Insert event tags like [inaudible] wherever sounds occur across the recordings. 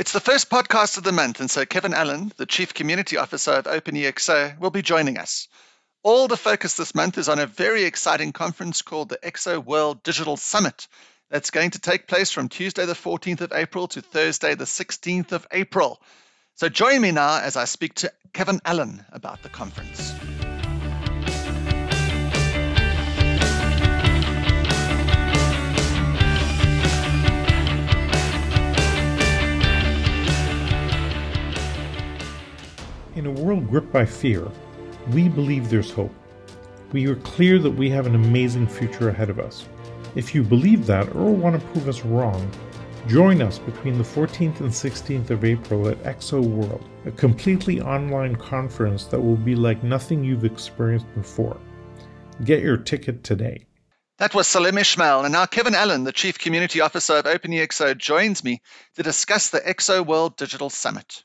It's the first podcast of the month, and so Kevin Allen, the Chief Community Officer of OpenEXO, uh, will be joining us. All the focus this month is on a very exciting conference called the EXO World Digital Summit that's going to take place from Tuesday, the 14th of April to Thursday, the 16th of April. So join me now as I speak to Kevin Allen about the conference. In a world gripped by fear, we believe there's hope. We are clear that we have an amazing future ahead of us. If you believe that or want to prove us wrong, join us between the 14th and 16th of April at EXO World, a completely online conference that will be like nothing you've experienced before. Get your ticket today. That was Salim Ismail, and now Kevin Allen, the Chief Community Officer of OpenEXO, joins me to discuss the EXO World Digital Summit.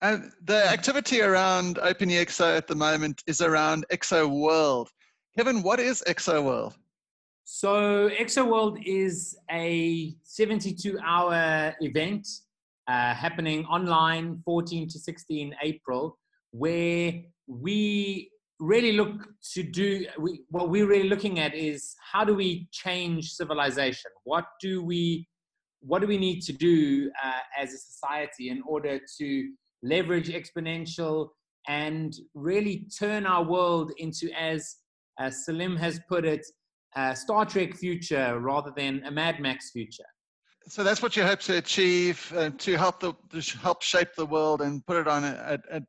Uh, the activity around OpenEXO at the moment is around EXO World. Kevin, what is EXO World? So, EXO World is a 72 hour event uh, happening online 14 to 16 April, where we really look to do we, what we're really looking at is how do we change civilization? What do we what do we need to do uh, as a society in order to leverage exponential, and really turn our world into, as uh, Salim has put it, a Star Trek future rather than a Mad Max future. So that's what you hope to achieve uh, to help the to help shape the world and put it on a, a,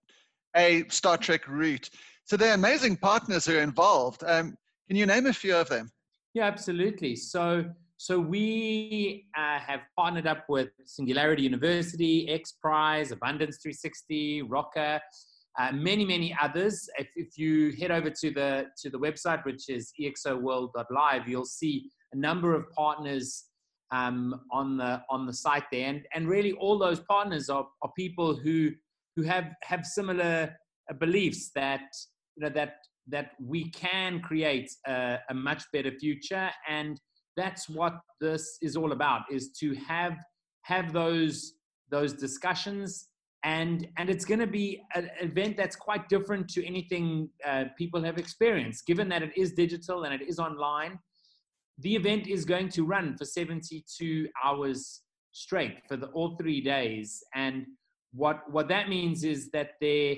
a Star Trek route. So there are amazing partners who are involved. Um, can you name a few of them? Yeah, absolutely. So so we uh, have partnered up with Singularity University, X Prize, Abundance 360, Rocker, uh, many, many others. If, if, you head over to the to the website, which is exoworld.live, you'll see a number of partners um, on the on the site there, and and really all those partners are, are people who who have have similar uh, beliefs that you know that that we can create a, a much better future and that's what this is all about is to have have those those discussions. And and it's going to be an event that's quite different to anything uh, people have experienced. Given that it is digital and it is online the event is going to run for 72 hours straight for the all three days. And what what that means is that there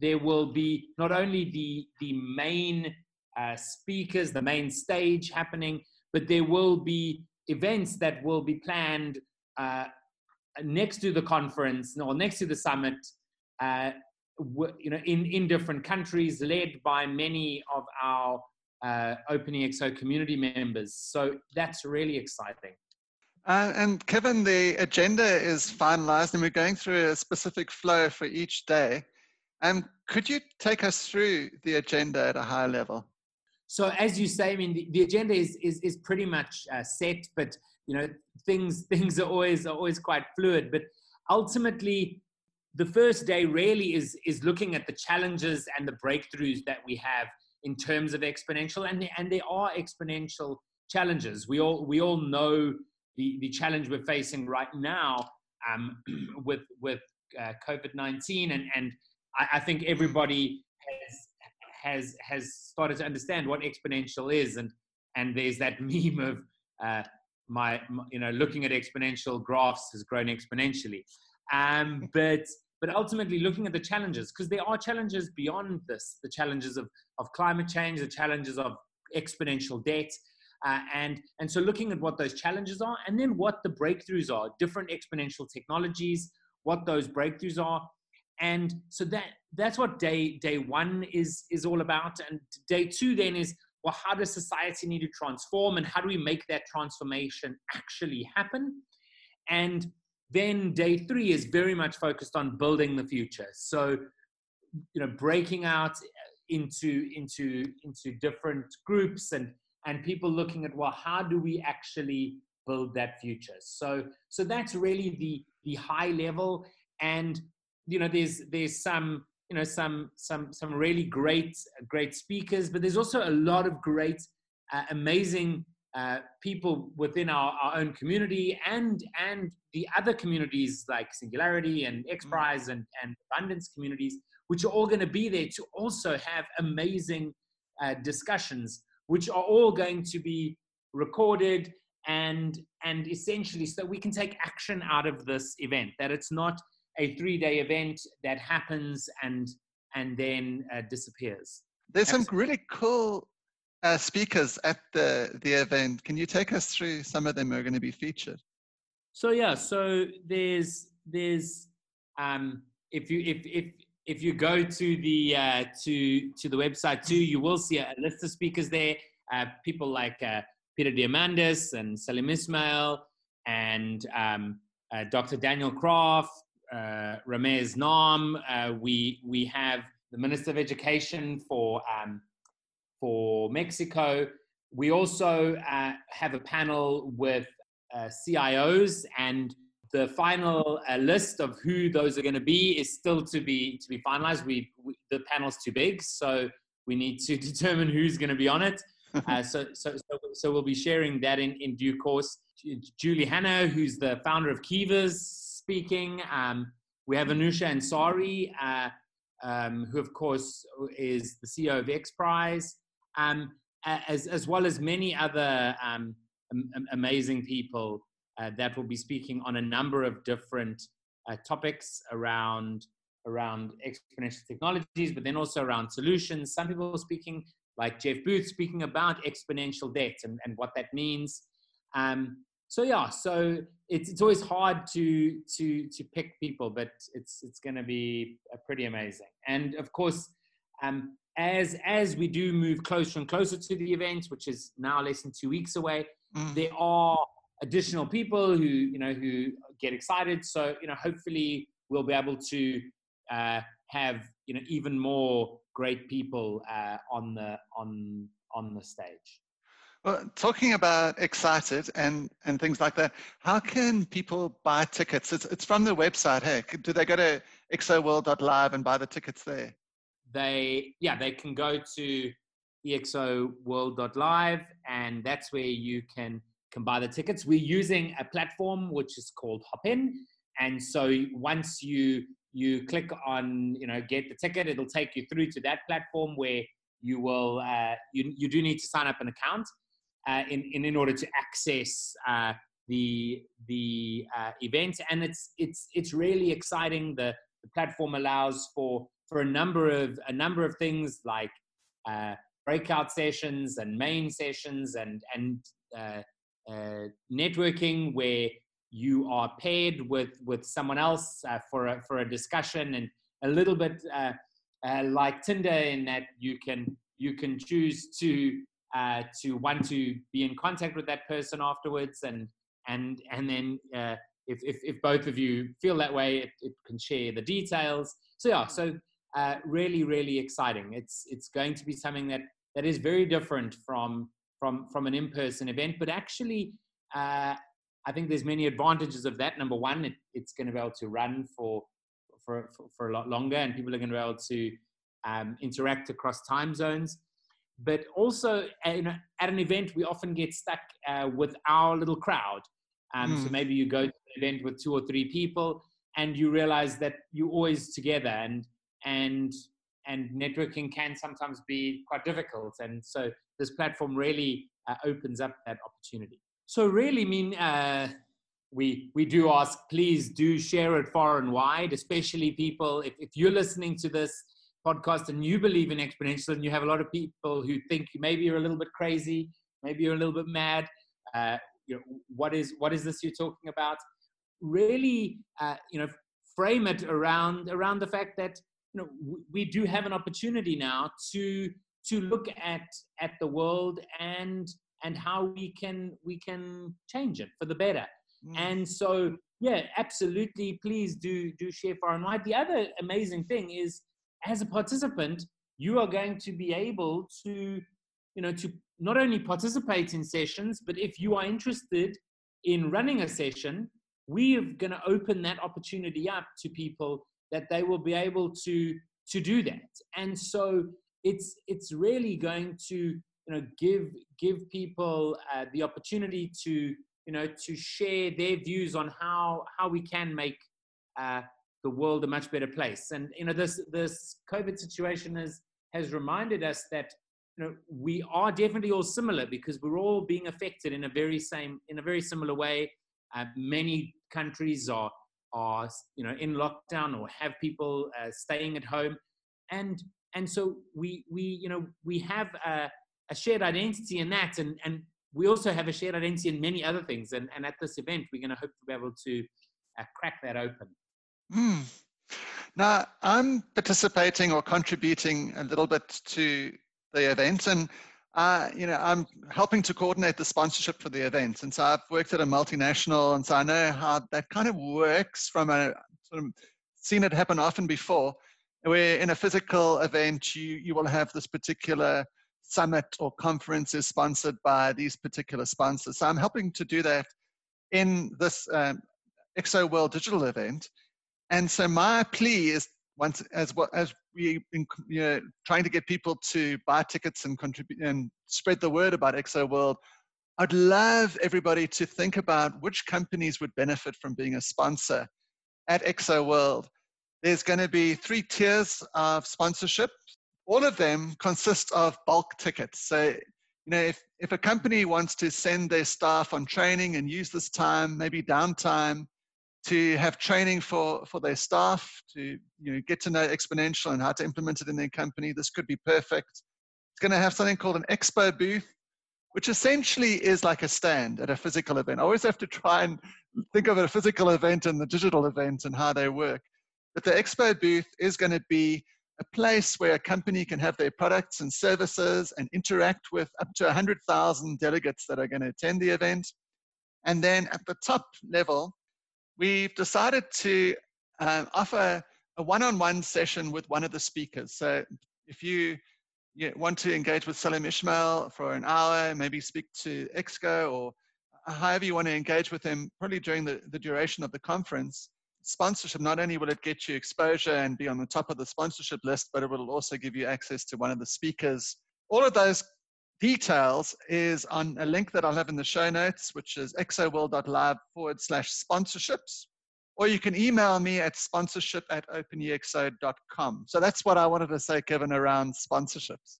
there will be not only the the main uh, speakers the main stage happening but there will be events that will be planned uh, next to the conference or next to the summit uh, you know in, in different countries led by many of our uh, OpenEXO community members so that's really exciting uh, and Kevin, the agenda is finalized and we're going through a specific flow for each day. Um, could you take us through the agenda at a high level? So as you say, I mean, the, the agenda is, is, is pretty much uh, set, but you know, things, [laughs] things are always, are always quite fluid, but ultimately the first day really is, is looking at the challenges and the breakthroughs that we have in terms of exponential and, and there are exponential challenges. We all, we all know the, the challenge we're facing right now um, [clears throat] with, with uh, COVID-19 and, and I, I think everybody has has has started to understand what exponential is, and and there's that [laughs] meme of uh, my, you know looking at exponential graphs has grown exponentially, um, [laughs] but but ultimately looking at the challenges because there are challenges beyond this, the challenges of of climate change, the challenges of exponential debt. Uh, and and so looking at what those challenges are and then what the breakthroughs are different exponential technologies what those breakthroughs are and so that that's what day day one is is all about. And day two then is well how does society need to transform and how do we make that transformation actually happen? And then day three is very much focused on building the future. So you know breaking out into into into different groups and and people looking at well how do we actually build that future? So so that's really the the high level. And you know there's there's some you know some some some really great great speakers but there's also a lot of great uh, amazing uh, people within our, our own community and and the other communities like Singularity and X Prize and, and Abundance communities, which are all going to be there to also have amazing uh, discussions, which are all going to be recorded and and essentially so we can take action out of this event. That it's not a three day event that happens and and then uh, disappears. There's Absolutely. some really cool uh, speakers at the the event. Can you take us through some of them who are going to be featured? So yeah, so there's there's um, if you if if if you go to the uh, to to the website too, you will see a list of speakers there. Uh, people like uh, Peter Diamandis and Salim Ismail and um, uh, Dr. Daniel Kraft, Ramez Naam. Uh, we we have the Minister of Education for um, for Mexico. We also uh, have a panel with uh, CIOs, and the final uh, list of who those are going to be is still to be to be finalized. We, we the panel's too big, so we need to [laughs] determine who's going to be on it. [laughs] Uh, so, so, so, so, we'll be sharing that in, in due course. Julie Hanna, who's the founder of Kivas, speaking. Um, we have Anousheh Ansari, uh, um, who of course is the CEO of X Prize um, as, as well as many other um, amazing people uh, that will be speaking on a number of different uh, topics around around exponential technologies, but then also around solutions. Some people speaking, like Jeff Booth, speaking about exponential debt and, and what that means. Um, so yeah, so it's it's always hard to to to pick people, but it's it's going to be pretty amazing. And of course, um, as as we do move closer and closer to the event, which is now less than two weeks away, mm. there are additional people who you know who get excited. So you know, hopefully, we'll be able to uh, have you know even more great people uh, on the on on the stage. Well, talking about excited and and things like that, how can people buy tickets? It's it's from the website. Hey, do they go to exoworld.live and buy the tickets there? they yeah they can go to exoworld.live and that's where you can can buy the tickets we're using a platform which is called Hopin and so once you you click on you know get the ticket it'll take you through to that platform where you will uh, you, you do need to sign up an account in, in in order to access uh, the the uh, event. And it's it's it's really exciting. The the platform allows for for a number of a number of things like uh, breakout sessions and main sessions and and uh, uh, networking where you are paired with with someone else uh, for a, for a discussion and a little bit uh, uh, like Tinder in that you can you can choose to to want to be in contact with that person afterwards and and and then if, if, if both of you feel that way it, it can share the details so yeah so uh, really, really exciting. It's it's going to be something that that is very different from from from an in-person event, but actually, uh, I think there's many advantages of that. Number one, it, it's going to be able to run for for for, for a lot longer, and people are going to be able to um, interact across time zones. But also, at, at an event, we often get stuck uh, with our little crowd. Um, mm. So hmm. maybe you go to an event with two or three people, and you realize that you're always together, and and and networking can sometimes be quite difficult. And so this platform really uh, opens up that opportunity. So really, I mean, uh, we we do ask, please do share it far and wide, especially people. If, if you're listening to this podcast and you believe in exponential, and you have a lot of people who think maybe you're a little bit crazy, maybe you're a little bit mad. Uh, you know, what is what is this you're talking about? Really, uh, you know, frame it around around the fact that you know, we do have an opportunity now to to look at at the world and and how we can we can change it for the better. Mm. And so, yeah, absolutely. Please do do share far and wide. The other amazing thing is, as a participant, you are going to be able to, you know, to not only participate in sessions, but if you are interested in running a session, we are going to open that opportunity up to people that they will be able to to do that. And so it's it's really going to you know give give people uh, the opportunity to you know to share their views on how how we can make uh, the world a much better place. And you know this this COVID situation has has reminded us that you know we are definitely all similar because we're all being affected in a very same in a very similar way. Uh, many countries are are you know in lockdown or have people uh, staying at home, and and so we we you know we have a, a shared identity in that, and and we also have a shared identity in many other things. And and at this event, we're going to hope to be able to uh, crack that open. Mm. Now, I'm participating or contributing a little bit to the event, and uh, you know, I'm helping to coordinate the sponsorship for the event. And so I've worked at a multinational, and so I know how that kind of works from a sort of seen it happen often before, where in a physical event, you, you will have this particular summit or conference is sponsored by these particular sponsors. So I'm helping to do that in this um, EXO World Digital event. And so my plea is once as well as we you know trying to get people to buy tickets and contribute and spread the word about Exo World, I'd love everybody to think about which companies would benefit from being a sponsor at Exo World. There's going to be three tiers of sponsorship. All of them consist of bulk tickets. So, you know, if, if a company wants to send their staff on training and use this time, maybe downtime, to have training for, for their staff, to you know, get to know Exponential and how to implement it in their company. This could be perfect. It's going to have something called an expo booth, which essentially is like a stand at a physical event. I always have to try and think of a physical event and the digital event and how they work. But the expo booth is going to be a place where a company can have their products and services and interact with up to 100,000 delegates that are going to attend the event. And then at the top level, we've decided to um, offer a one-on-one session with one of the speakers. So if you, you want to engage with Salim Ismail for an hour, maybe speak to Exco or however you want to engage with him, probably during the, the duration of the conference, sponsorship, not only will it get you exposure and be on the top of the sponsorship list, but it will also give you access to one of the speakers. All of those details is on a link that I'll have in the show notes, which is exoworld.live forward slash sponsorships. Or you can email me at sponsorship at openexo.com. So that's what I wanted to say, Kevin, around sponsorships.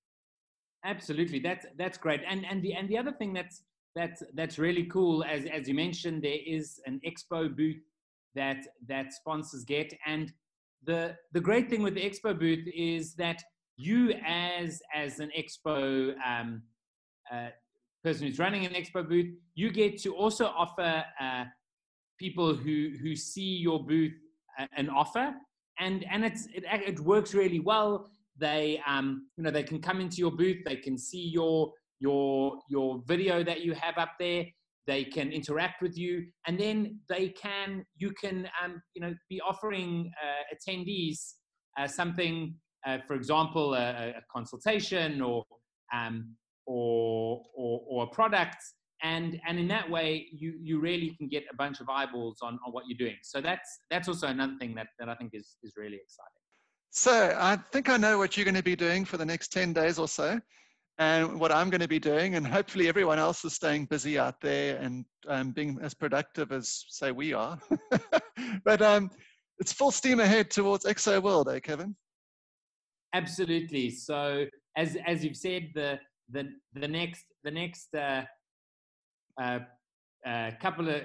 Absolutely. That's that's great. And and the and the other thing that's that's that's really cool, as as you mentioned, there is an expo booth that that sponsors get. And the the great thing with the expo booth is that you as as an expo um, uh, person who's running an expo booth, you get to also offer uh, people who who see your booth an offer, and and it's it, it works really well. They um, you know they can come into your booth, they can see your your your video that you have up there. They can interact with you, and then they can you can um, you know be offering uh, attendees uh, something uh, for example, a, a consultation or, um, or, or, or, a product. And, and in that way, you, you really can get a bunch of eyeballs on, on what you're doing. So that's, that's also another thing that, that I think is, is really exciting. So I think I know what you're going to be doing for the next 10 days or so and what I'm going to be doing. And hopefully everyone else is staying busy out there and um, being as productive as, say, we are. [laughs] but um, it's full steam ahead towards EXO World, eh, Kevin? Absolutely. So as as you've said, the the the next the next uh, uh, uh, couple of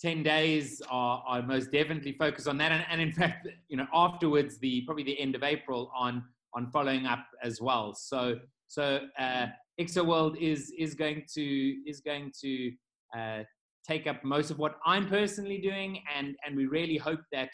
ten days are, are most definitely focused on that, and, and in fact, [laughs] you know, afterwards, the probably the end of April on on following up as well. So so uh, World is is going to is going to uh, take up most of what I'm personally doing, and and we really hope that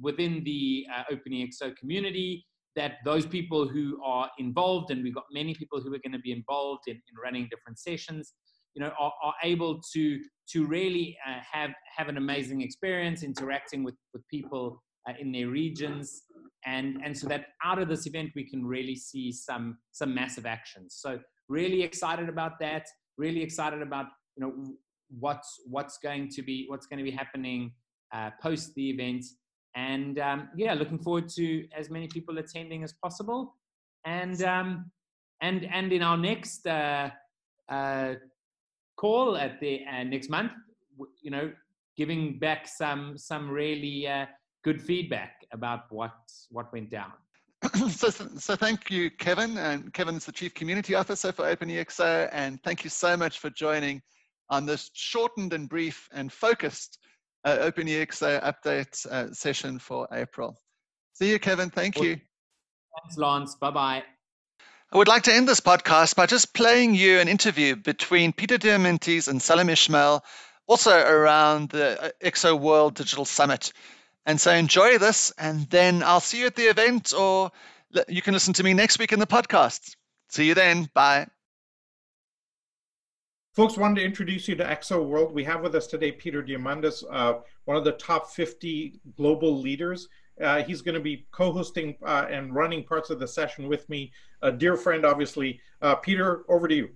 within the uh, OpenEXO community that those people who are involved, and we've got many people who are going to be involved in, in running different sessions, you know, are, are able to to really uh, have have an amazing experience interacting with with people uh, in their regions, and and so that out of this event we can really see some some massive actions. So really excited about that. Really excited about you know what's what's going to be what's going to be happening uh, post the event and um, yeah, looking forward to as many people attending as possible. And um, and and in our next uh, uh, call at the uh, next month, you know, giving back some some really uh, good feedback about what what went down. [clears throat] so, so thank you, Kevin. And Kevin is the Chief Community Officer for OpenEXO. And thank you so much for joining on this shortened and brief and focused uh, OpenEXO update uh, session for April. See you, Kevin. Thank you. Thanks, Lance. Bye bye. I would like to end this podcast by just playing you an interview between Peter Diamandis and Salim Ismail, also around the uh, EXO World Digital Summit. And so enjoy this, and then I'll see you at the event, or you can listen to me next week in the podcast. See you then. Bye. Folks, wanted to introduce you to EXO World. We have with us today Peter Diamandis, uh, one of the top 50 global leaders. Uh, he's going to be co-hosting uh, and running parts of the session with me. A dear friend, obviously. Uh, Peter, over to you.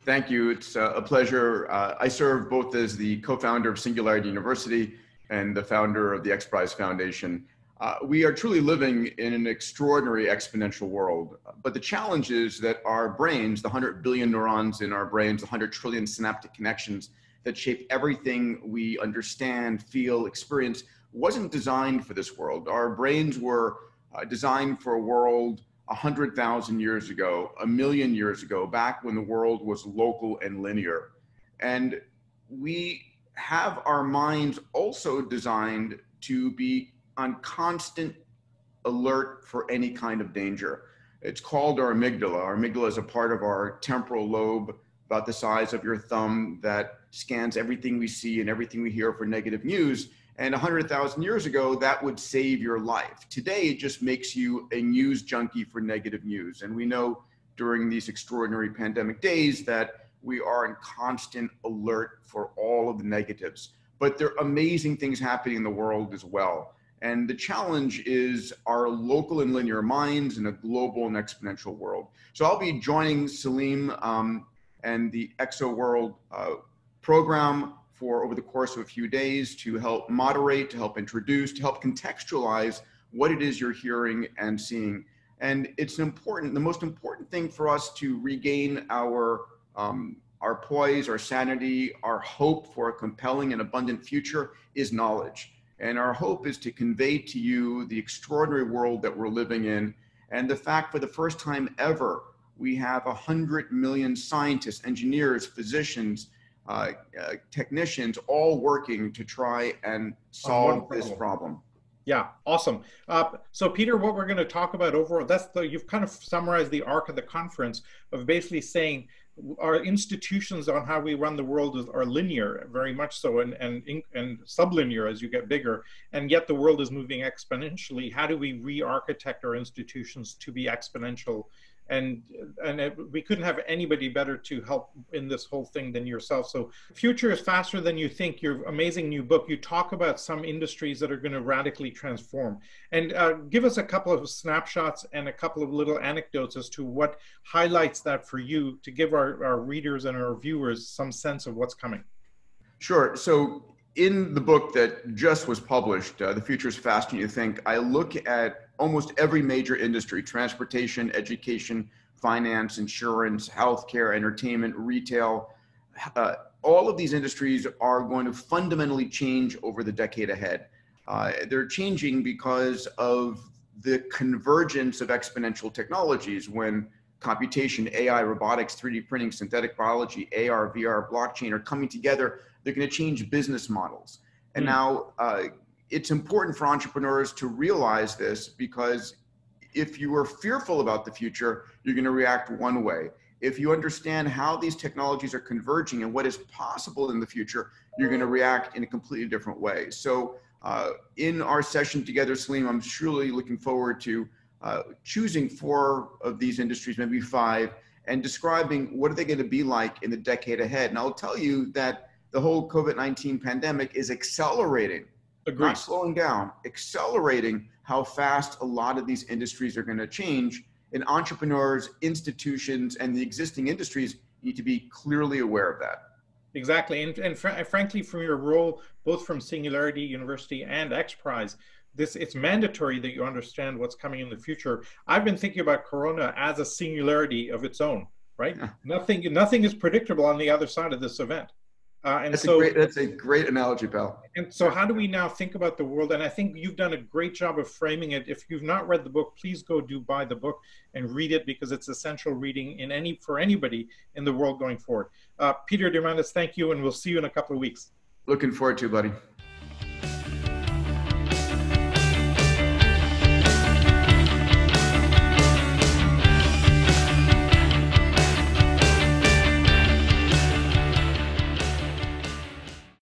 Thank you. It's uh, a pleasure. Uh, I serve both as the co-founder of Singularity University and the founder of the X Prize Foundation. Uh, we are truly living in an extraordinary exponential world. But the challenge is that our brains, the 100 billion neurons in our brains, the 100 trillion synaptic connections that shape everything we understand, feel, experience, wasn't designed for this world. Our brains were uh, designed for a world 100,000 years ago, a million years ago, back when the world was local and linear. And we have our minds also designed to be on constant alert for any kind of danger. It's called our amygdala. Our amygdala is a part of our temporal lobe, about the size of your thumb, that scans everything we see and everything we hear for negative news. And 100,000 years ago, that would save your life. Today, it just makes you a news junkie for negative news. And we know during these extraordinary pandemic days that we are in constant alert for all of the negatives. But there are amazing things happening in the world as well. And the challenge is our local and linear minds in a global and exponential world. So I'll be joining Salim um, and the EXO World uh, program for over the course of a few days to help moderate, to help introduce, to help contextualize what it is you're hearing and seeing. And it's important, the most important thing for us to regain our um, our poise, our sanity, our hope for a compelling and abundant future is knowledge. And our hope is to convey to you the extraordinary world that we're living in and the fact for the first time ever, we have 100 million scientists, engineers, physicians, uh, uh, technicians all working to try and solve this problem. Yeah, awesome. Uh, so, Peter, what we're going to talk about overall, that's the, you've kind of summarized the arc of the conference of basically saying our institutions on how we run the world are linear, very much so, and, and, and sublinear as you get bigger. And yet the world is moving exponentially. How do we re architect our institutions to be exponential and and it, we couldn't have anybody better to help in this whole thing than yourself. So future is faster than you think. Your amazing new book. You talk about some industries that are going to radically transform. And uh, give us a couple of snapshots and a couple of little anecdotes as to what highlights that for you to give our, our readers and our viewers some sense of what's coming. Sure. So in the book that just was published, uh, The Future is Faster Than You Think, I look at almost every major industry transportation, education, finance, insurance, healthcare, entertainment, retail. Uh, all of these industries are going to fundamentally change over the decade ahead. Uh, they're changing because of the convergence of exponential technologies when computation, AI, robotics, 3D printing, synthetic biology, AR, VR, blockchain are coming together they're going to change business models. And mm. now uh, it's important for entrepreneurs to realize this because if you are fearful about the future, you're going to react one way. If you understand how these technologies are converging and what is possible in the future, you're going to react in a completely different way. So, uh, in our session together, Salim, I'm truly looking forward to uh, choosing four of these industries, maybe five, and describing what are they going to be like in the decade ahead. And I'll tell you that the whole COVID 19 pandemic is accelerating, Agreed. not slowing down, accelerating how fast a lot of these industries are going to change. And entrepreneurs, institutions, and the existing industries need to be clearly aware of that. Exactly. And, and fr- frankly, from your role, both from Singularity University and X Prize, this it's mandatory that you understand what's coming in the future. I've been thinking about Corona as a singularity of its own, right? Yeah. Nothing nothing is predictable on the other side of this event. Uh, and that's so a great, that's a great analogy, pal. And so, how do we now think about the world? And I think you've done a great job of framing it. If you've not read the book, please go do buy the book and read it because it's essential reading in any for anybody in the world going forward. Uh, Peter Diamandis, thank you, and we'll see you in a couple of weeks. Looking forward to, buddy.